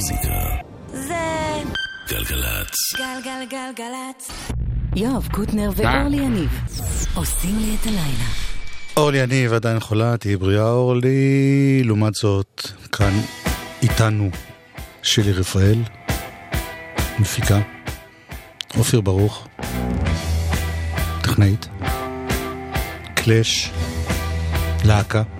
המוזיקה. זה גלגלצ. גלגלגלגלצ. יואב קוטנר ואורלי יניב עושים לי את הלילה. אורלי יניב עדיין חולה, תהיי בריאה אורלי. לעומת זאת, כאן איתנו שלי רפאל, מפיקה, אופיר ברוך, טכנאית, קלאש, להקה.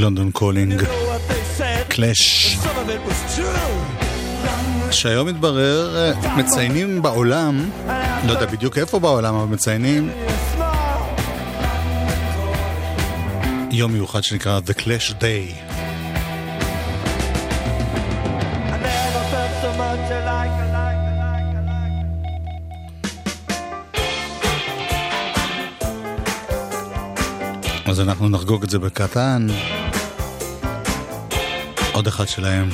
London Calling? Clash. שהיום מתברר, אה, מציינים בעולם, לא יודע בדיוק איפה בעולם, אבל מציינים. יום מיוחד שנקרא The Clash Day. אז אנחנו נחגוג את זה בקטן. עוד אחד שלהם.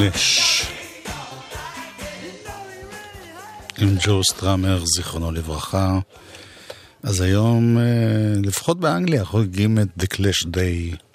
קלאש. עם ג'ו סטראמר, זיכרונו לברכה. אז היום, אה, לפחות באנגליה, חוגגים את The Clash Day.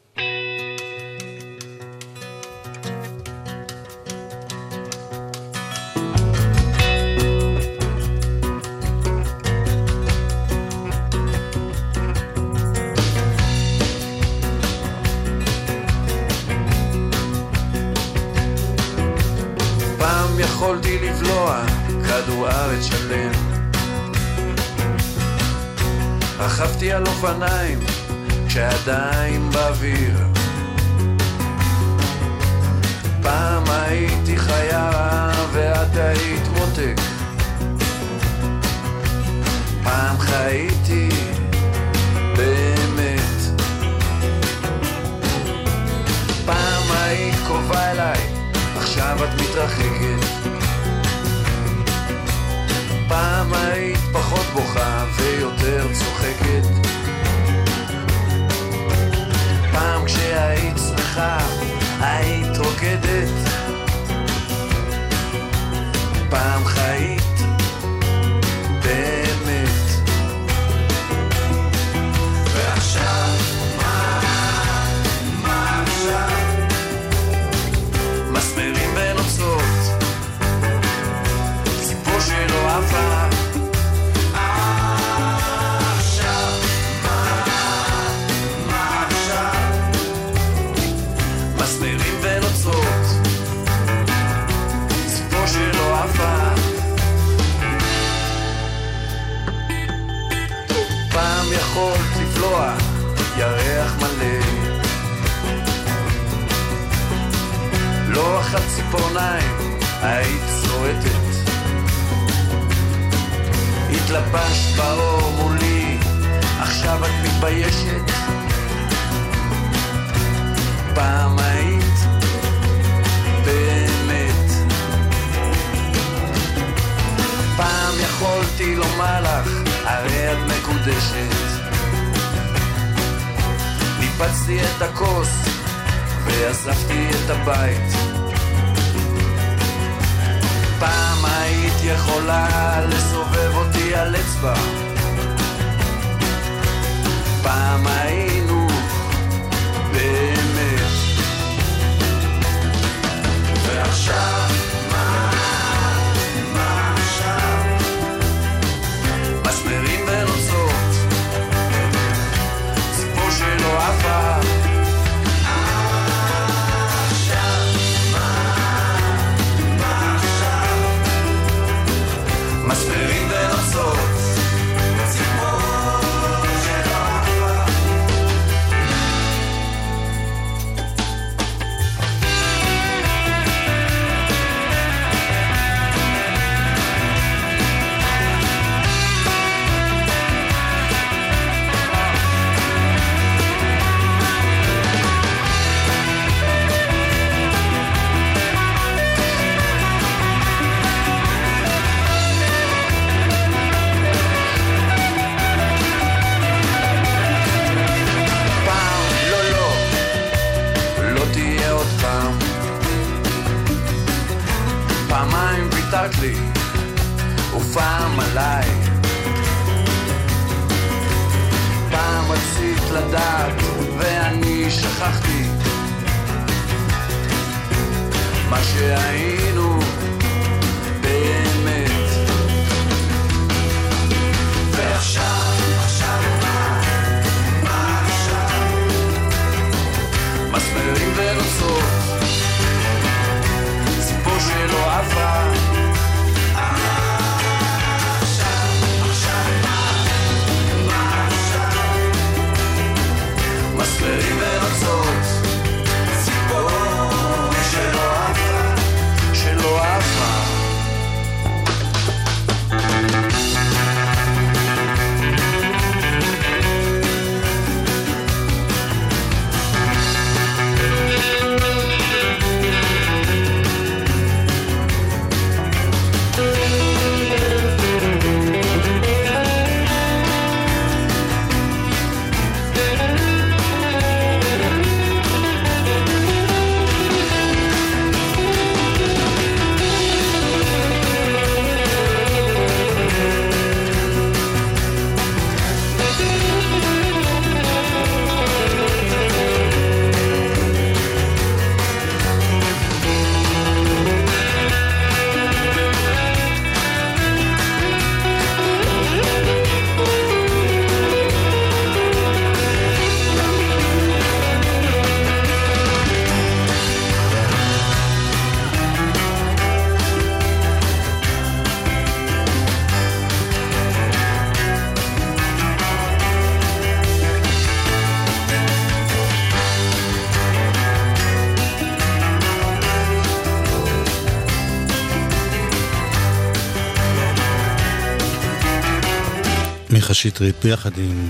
שטרית ביחד עם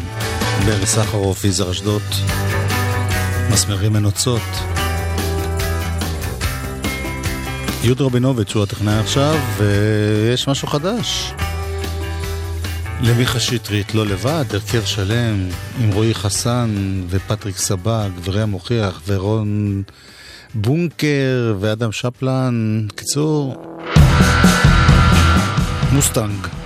ברי סחרוף, יזהר אשדוד, מסמרים מנוצות. יהוד רבינוביץ' הוא הטכנאי עכשיו, ויש משהו חדש. למיכה שטרית לא לבד, הרכב שלם עם רועי חסן ופטריק סבג וריה מוכיח ורון בונקר ואדם שפלן. קיצור, מוסטנג.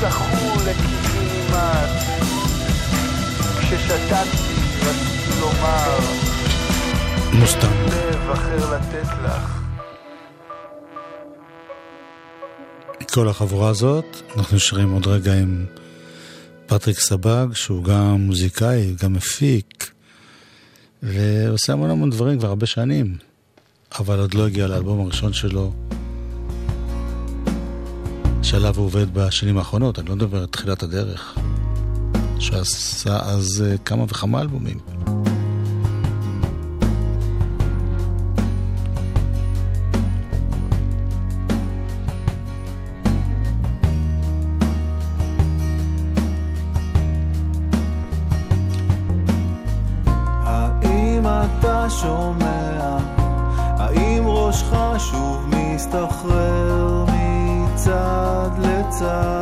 שחו לקיבינימט. כששתקתי רציתי לומר, מוסטנג. כל החבורה הזאת, אנחנו נשארים עוד רגע עם פטריק סבג, שהוא גם מוזיקאי, גם מפיק, ועושה המון המון דברים כבר הרבה שנים, אבל עוד לא הגיע לאלבום הראשון שלו, שעליו הוא עובד בשנים האחרונות, אני לא מדבר על תחילת הדרך, שעשה אז אה, כמה וכמה אלבומים. האם אתה star.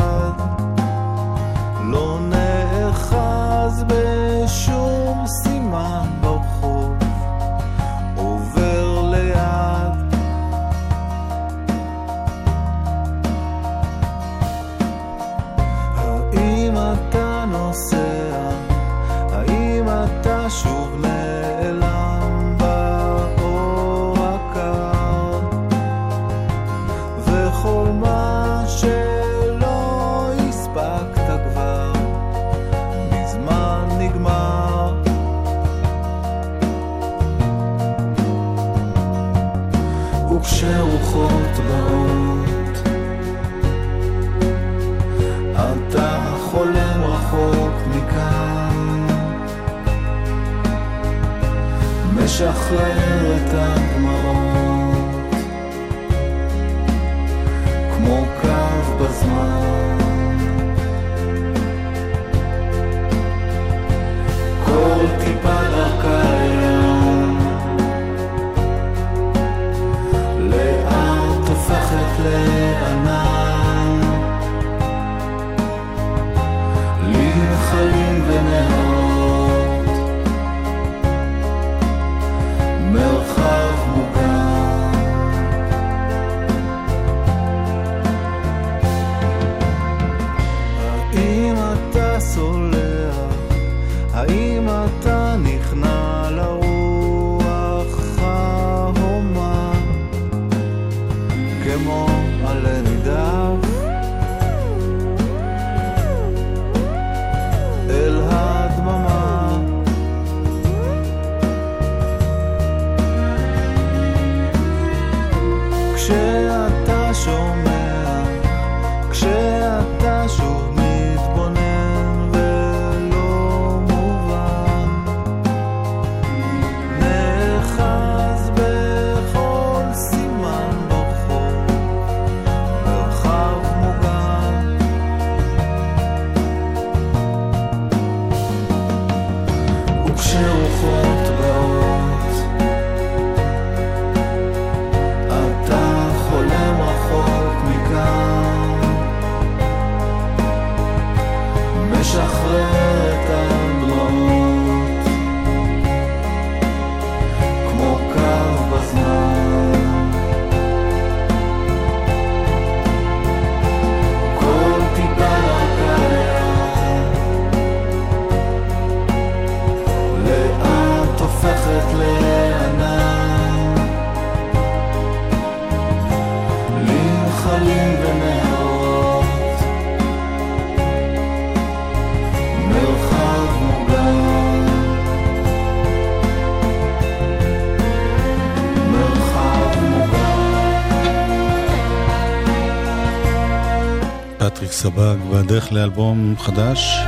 סבג בדרך לאלבום חדש.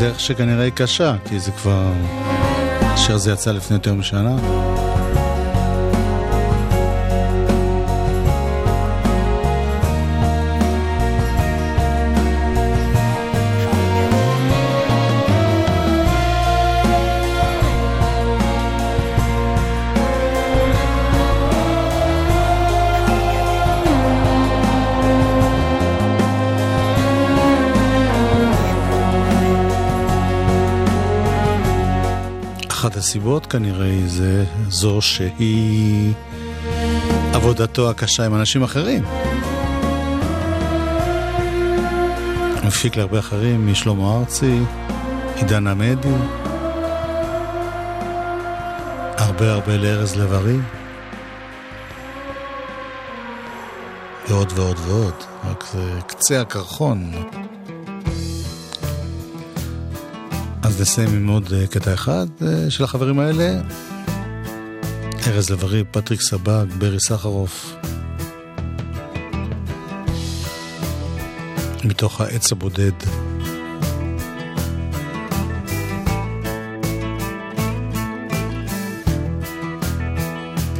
דרך שכנראה היא קשה, כי זה כבר... השיר הזה יצא לפני יותר משנה. הסיבות כנראה זה, זו שהיא עבודתו הקשה עם אנשים אחרים. מפיק להרבה אחרים, משלמה ארצי, עידן עמדי, הרבה הרבה לארז לב-ארי, ועוד ועוד ועוד, רק זה קצה הקרחון. נסיים עם עוד אה, קטע אחד אה, של החברים האלה. ארז לב-ארי, פטריק סבג, ברי סחרוף. מתוך העץ הבודד.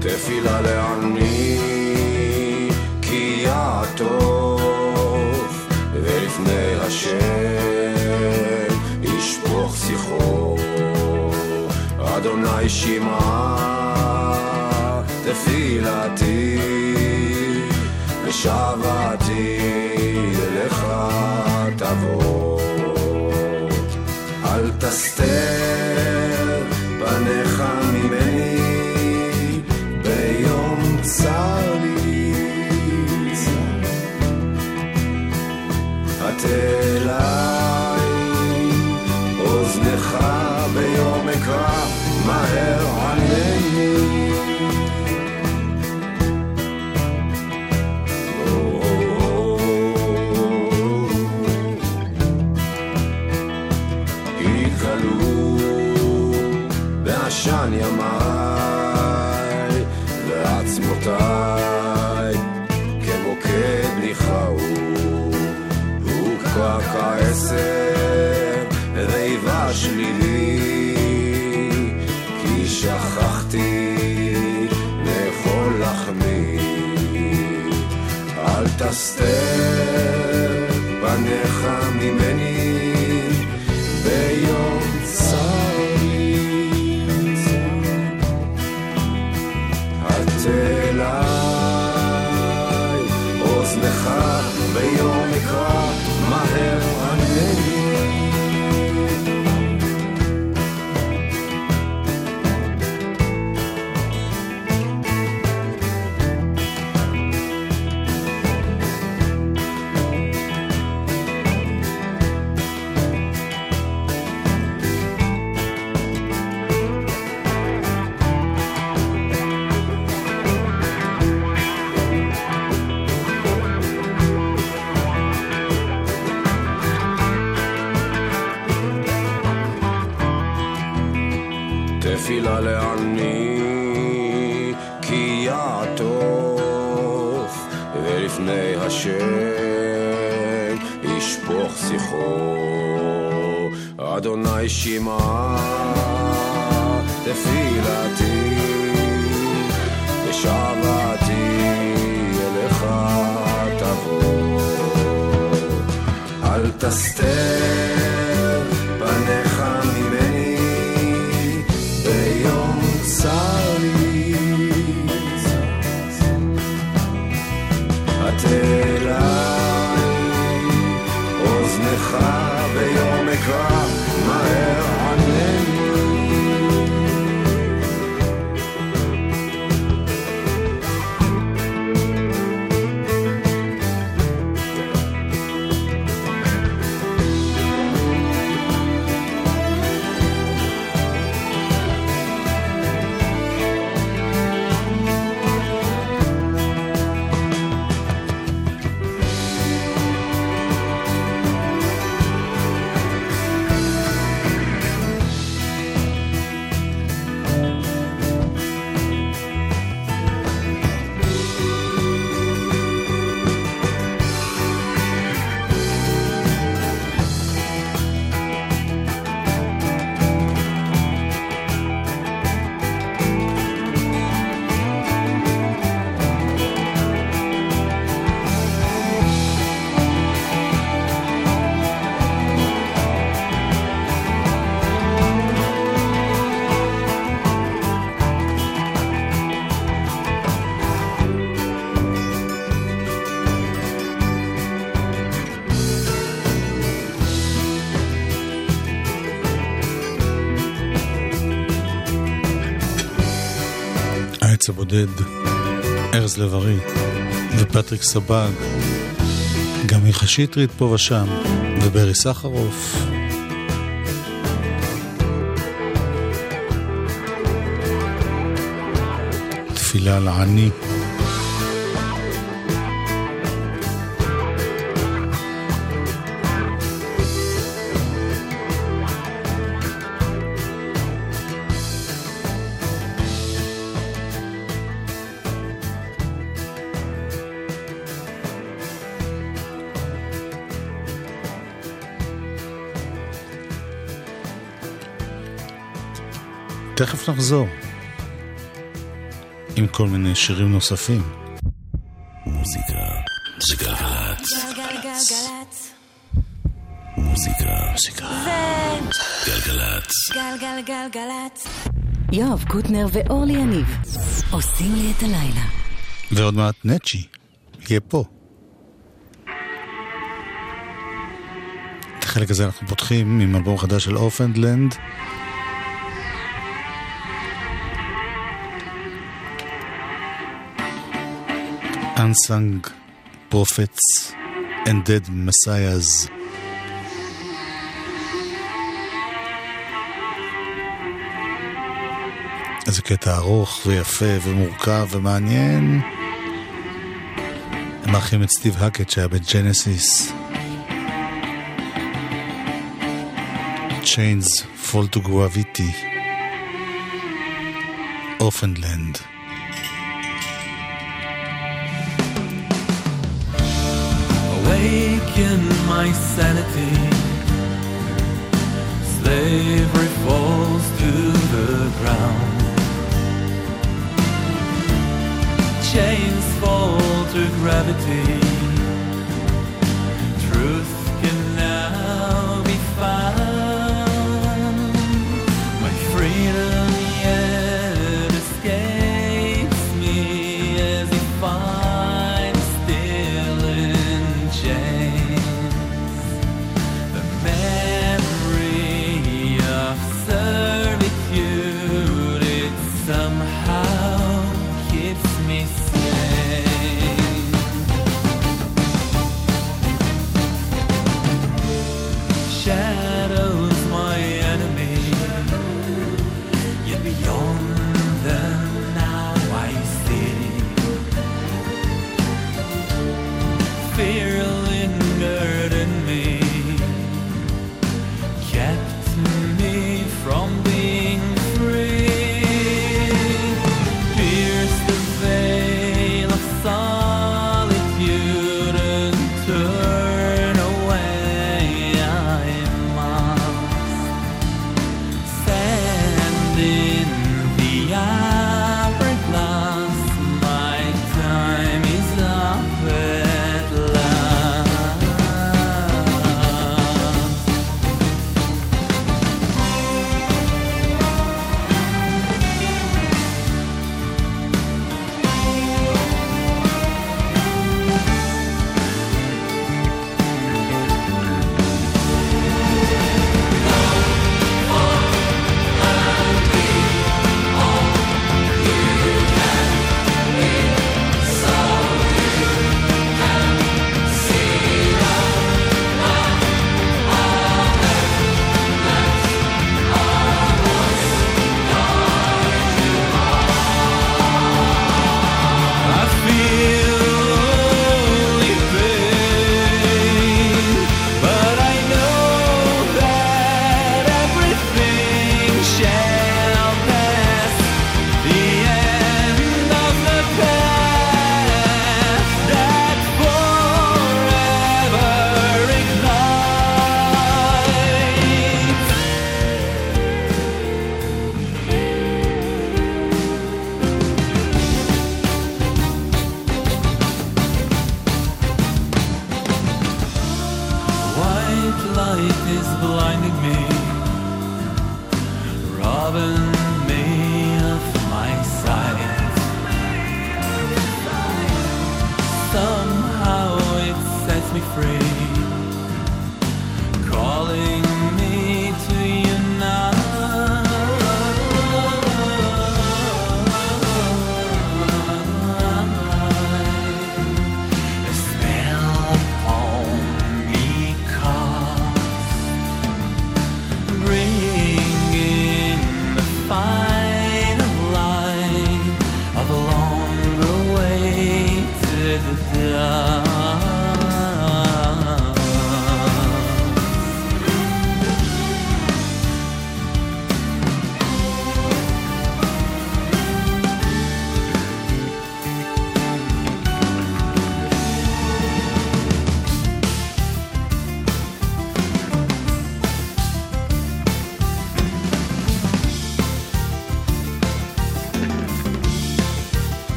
תפילה לעני שמעה תפילתי ושבתי תפילה לעני כי יעטוף ולפני השם ישפוך שיחו אדוני שמעה תפילתי ושבתי אליך תבוא אל תסתר sun. בודד, ארז לב-ארי ופטריק סבג, גם מיכה שטרית פה ושם, וברי סחרוף. תפילה לעני. תכף נחזור. עם כל מיני שירים נוספים. מוזיקה זה גלגלצ. מוזיקה. זה גלגלצ. גלגלגלגלצ. יואב קוטנר ואורלי יניב עושים לי את הלילה. ועוד מעט נצ'י יהיה פה. את החלק הזה אנחנו פותחים עם אלבום חדש של אופנדלנד. Unsung Prophets and Dead Messiahs. איזה קטע ארוך ויפה ומורכב ומעניין. הם מארחים את סטיב האקט שהיה בג'נסיס. Chains Fall to Gravity. אופנדלנד. Awaken my sanity. Slavery falls to the ground. Chains fall to gravity.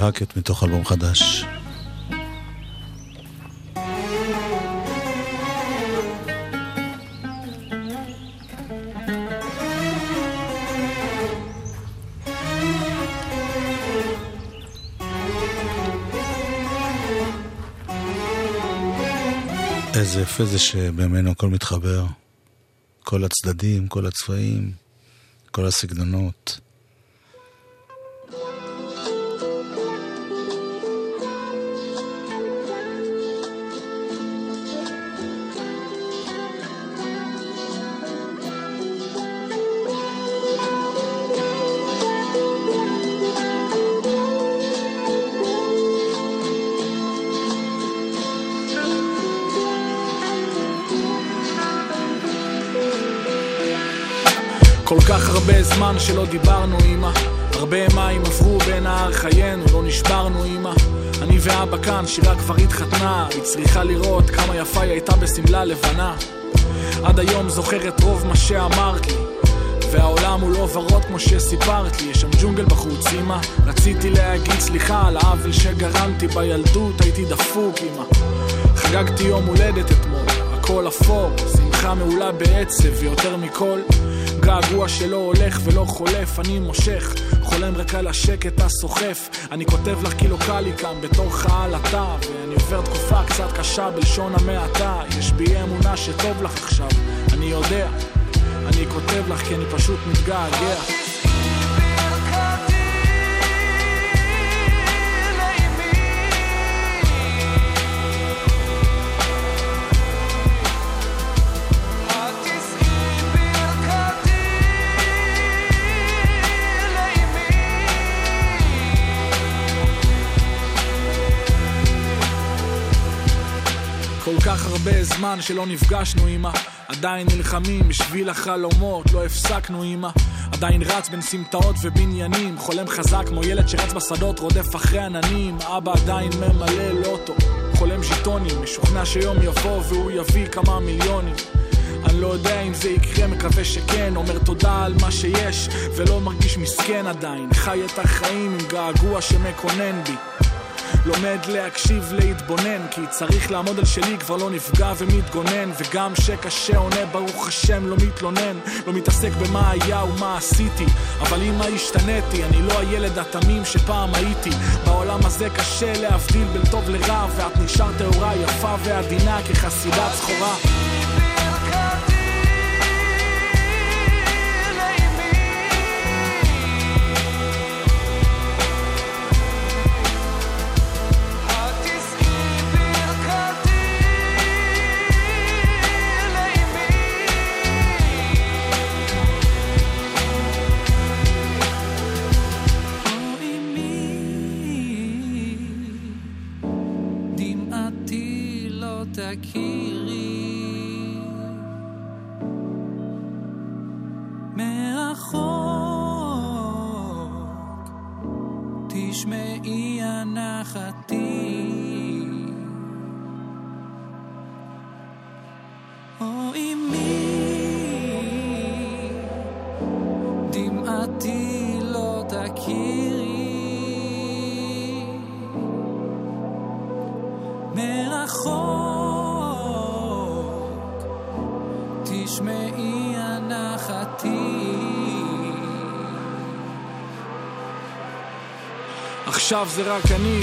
האקט מתוך אלבום חדש. איזה יפה זה שבימינו הכל מתחבר. כל הצדדים, כל הצבעים, כל הסגנונות. הרבה זמן שלא דיברנו אמא. הרבה מים עברו בין נהר חיינו, לא נשברנו אמא. אני ואבא כאן, שירה כבר התחתנה היא צריכה לראות כמה יפה היא הייתה בשמלה לבנה. עד היום זוכרת רוב מה שאמרת לי והעולם הוא לא ורוד כמו שסיפרת לי. יש שם ג'ונגל בחוץ אמא. רציתי להגיד סליחה על העוול שגרמתי בילדות הייתי דפוק אמא. חגגתי יום הולדת אתמול הכל אפור שמחה מעולה בעצב ויותר מכל געגוע שלא הולך ולא חולף, אני מושך, חולם רק על השקט הסוחף. אני כותב לך כי לא קל לי כאן בתור העלתה, ואני עובר תקופה קצת קשה בלשון המעטה. יש בי אמונה שטוב לך עכשיו, אני יודע. אני כותב לך כי אני פשוט מתגעגע. כך הרבה זמן שלא נפגשנו אמא. עדיין נלחמים בשביל החלומות לא הפסקנו אמא. עדיין רץ בין סמטאות ובניינים חולם חזק כמו ילד שרץ בשדות רודף אחרי עננים. אבא עדיין ממלא לוטו חולם ז'יטונים משוכנע שיום יבוא והוא יביא כמה מיליונים. אני לא יודע אם זה יקרה, מקווה שכן. אומר תודה על מה שיש ולא מרגיש מסכן עדיין. חי את החיים עם געגוע שמקונן בי לומד להקשיב, להתבונן כי צריך לעמוד על שלי, כבר לא נפגע ומתגונן. וגם שקשה עונה, ברוך השם, לא מתלונן. לא מתעסק במה היה ומה עשיתי אבל אם השתניתי, אני לא הילד התמים שפעם הייתי. בעולם הזה קשה להבדיל בין טוב לרע ואת נשארת טהורה, יפה ועדינה כחסידת סחורה עכשיו זה רק אני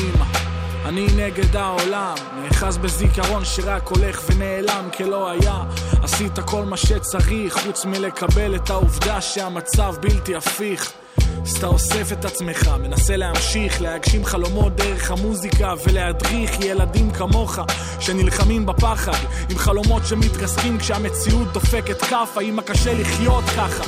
אני נגד העולם, נאחז בזיכרון שרק הולך ונעלם כלא היה. עשית כל מה שצריך חוץ מלקבל את העובדה שהמצב בלתי הפיך. אז אתה אוסף את עצמך, מנסה להמשיך, להגשים חלומות דרך המוזיקה ולהדריך ילדים כמוך שנלחמים בפחד עם חלומות שמתרסקים כשהמציאות דופקת כאפה אמא קשה לחיות ככה.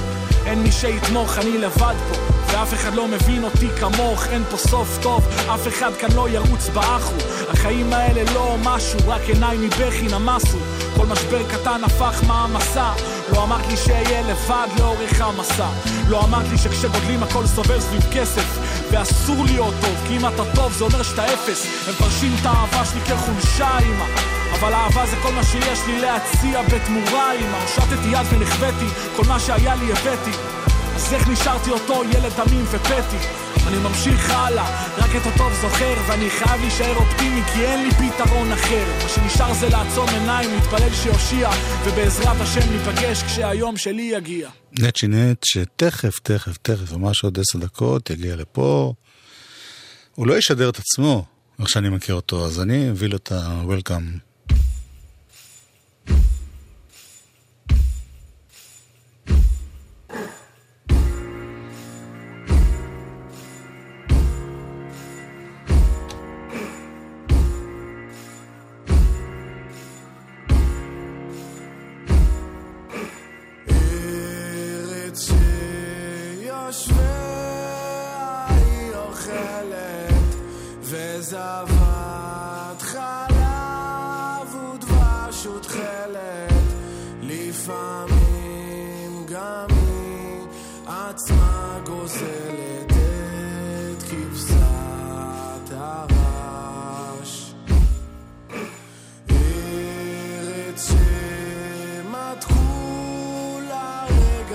אין מי שיתמוך, אני לבד פה ואף אחד לא מבין אותי כמוך, אין פה סוף טוב, אף אחד כאן לא ירוץ באחו. החיים האלה לא משהו, רק עיניים מבכי נמסו. כל משבר קטן הפך מעמסה. לא אמרת לי שאהיה לבד לאורך המסע. לא אמרת לי שכשגודלים הכל סובב סביב כסף. ואסור להיות טוב, כי אם אתה טוב זה אומר שאתה אפס. הם מפרשים את האהבה שלי כחולשה, אמא. אבל אהבה זה כל מה שיש לי להציע בתמורה, אמא. הושטתי יד ונחוויתי, כל מה שהיה לי הבאתי. אז איך נשארתי אותו ילד תמים ופטי? אני ממשיך הלאה, רק את הטוב זוכר ואני חייב להישאר אופטימי כי אין לי פתרון אחר מה שנשאר זה לעצום עיניים, להתפלל שיושיע ובעזרת השם ניפגש כשהיום שלי יגיע נצ'י נט שתכף, תכף, תכף, ממש עוד עשר דקות יגיע לפה. הוא לא ישדר את עצמו, איך שאני מכיר אותו, אז אני מביא לו את ה-Welcome.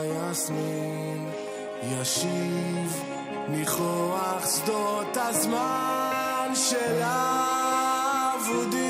והיסמין ישיב ניחוח שדות הזמן של האבודים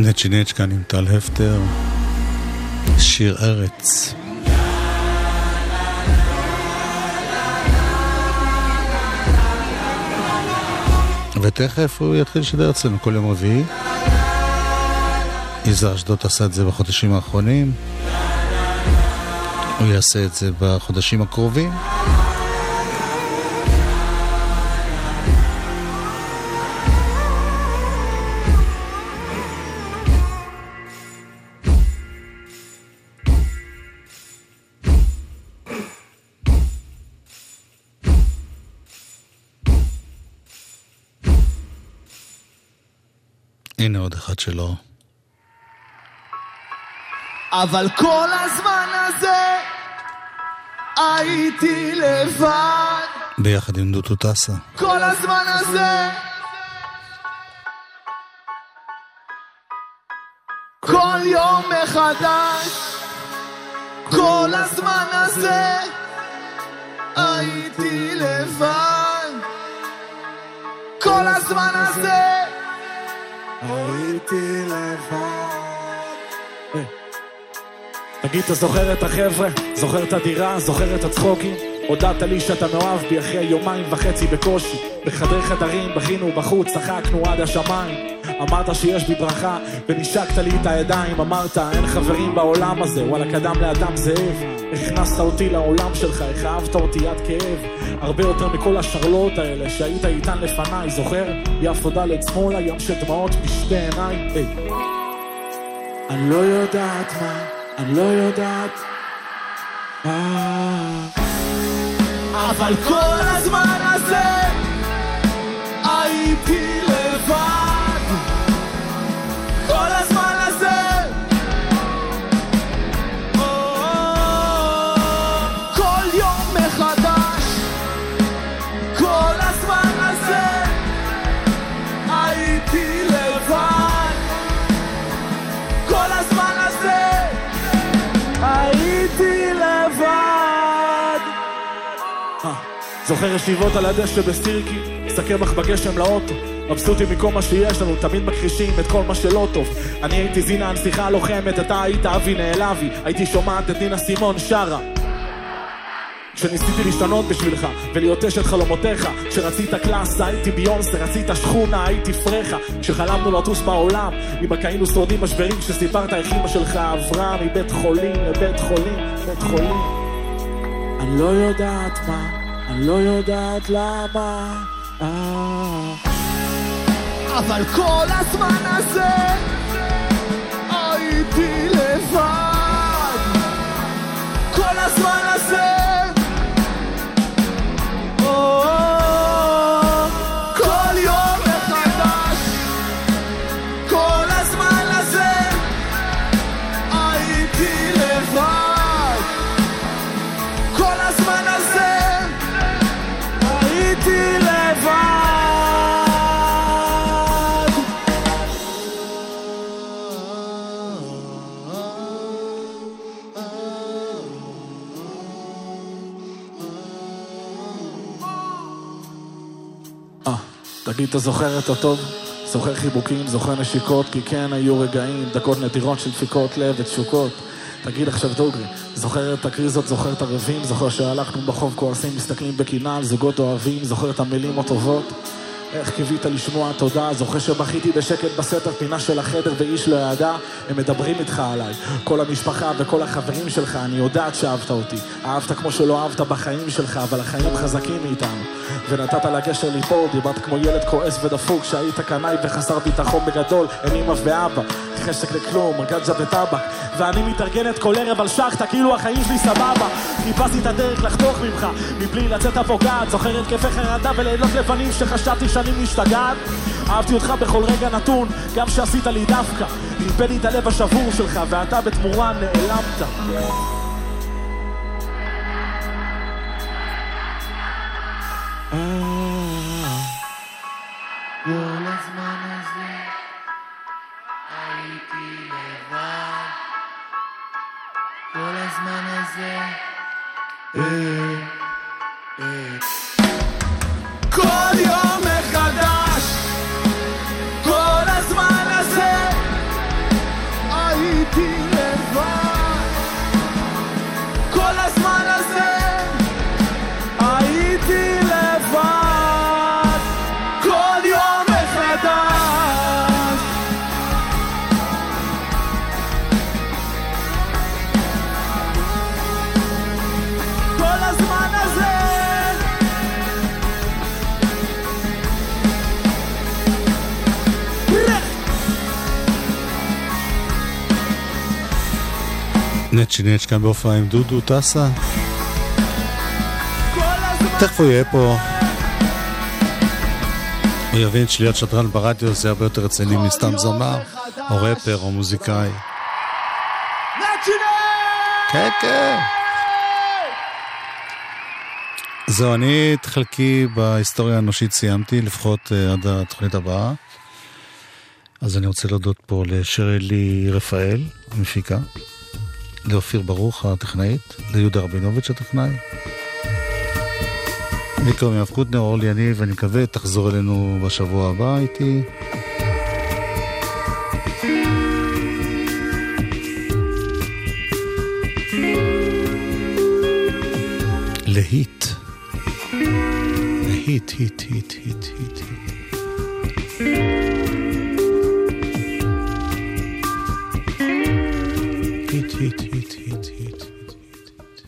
נצ'י נץ' כאן עם טל הפטר, שיר ארץ. ותכף הוא יתחיל לשדר אצלנו כל יום רביעי. יזהר אשדוד עשה את זה בחודשים האחרונים. הוא יעשה את זה בחודשים הקרובים. אחד שלו. אבל כל הזמן הזה הייתי לבד. ביחד עם דוטו טסה. כל הזמן הזה כל יום מחדש כל הזמן הזה הייתי לבד כל הזמן הזה הייתי לבד. תגיד, אתה זוכר את החבר'ה? זוכר את הדירה? זוכר את הצחוקים? הודעת לי שאתה מאוהב בי אחרי יומיים וחצי בקושי. בחדרי חדרים, בכינו בחוץ, צחקנו עד השמיים. אמרת שיש בי ברכה, ונשקת לי את הידיים. אמרת, אין חברים בעולם הזה, וואלה, קדם לאדם זאב. הכנסת אותי לעולם שלך, איך אהבת אותי עד כאב. הרבה יותר מכל השרלות האלה שהיית איתן לפניי, זוכר? יפו ד' שמאלה, ים של דמעות בשתי עיניי. היי. אני לא יודעת מה, אני לא יודעת מה. אבל כל הזמן זוכר ישיבות על הדשא בסירקי, בך בגשם לאוטו. מבסוטים מכל מה שיש לנו, תמיד מכחישים את כל מה שלא טוב. אני הייתי זינה הנסיכה הלוחמת, אתה היית אבי נעלבי. הייתי שומעת את נינה סימון שרה. כשניסיתי להשתנות בשבילך ולהיות אשת חלומותיך כשרצית קלאסה הייתי ביונסה, רצית שכונה הייתי פרחה כשחלמנו לטוס בעולם אם רק היינו שורדים משברים כשסיפרת איך אמא שלך עברה מבית חולים לבית חולים, בית חולים אני לא יודעת מה, לא יודעת למה אה. אבל כל הזמן הזה הייתי לבד כל הזמן אתה זוכר את הטוב? זוכר חיבוקים, זוכר נשיקות, כי כן היו רגעים, דקות נדירות של דפיקות לב ותשוקות. תגיד עכשיו דוגרי, זוכר את הקריזות, זוכר את הרבים, זוכר שהלכנו ברחוב כועסים, מסתכלים בקנאה על זוגות אוהבים, זוכר את המילים הטובות? איך קיווית לשמוע תודה, זוכר שבכיתי בשקט בסתר פינה של החדר ואיש לא ידע, הם מדברים איתך עליי. כל המשפחה וכל החברים שלך, אני יודעת שאהבת אותי. אהבת כמו שלא אהבת בחיים שלך, אבל החיים חזקים מאיתנו. ונתת לגשר ליפול, דיברת כמו ילד כועס ודפוק, שהיית קנאי וחסר ביטחון בגדול, אין אמא ואבא. חשק לכלום, מרגג'ה וטבק. ואני מתארגנת כל ערב על שחטה, כאילו החיים שלי סבבה. חיפשתי את הדרך לחתוך ממך, מבלי לצאת הפוגעת. זוכר התקפי חרדה ולילות לבנים שחשבתי שאני משתגעת. אהבתי אותך בכל רגע נתון, גם שעשית לי דווקא. ריפא לי את הלב השבור שלך, ואתה בתמורה נעלמת. כל הזמן הזה הייתי לבד כל הזמן הזה כל נץ' כאן בהופעה עם דודו טסה. תכף הוא יהיה פה. הוא יבין שלהיות שדרן ברדיו זה הרבה יותר רציני מסתם זמר. או רפר, או מוזיקאי. כן, כן. זהו, אני את חלקי בהיסטוריה האנושית סיימתי, לפחות אה, עד התוכנית הבאה. אז אני רוצה להודות פה לשרלי רפאל, המפיקה, לאופיר ברוך, הטכנאית, ליהודה רבינוביץ', הטכנאי. לי קוראים יואב קוטנר, אורלי יניב, ואני מקווה תחזור אלינו בשבוע הבא איתי. להיט. להיט, היט, היט, היט, היט, היט. היט, היט, היט, היט, היט.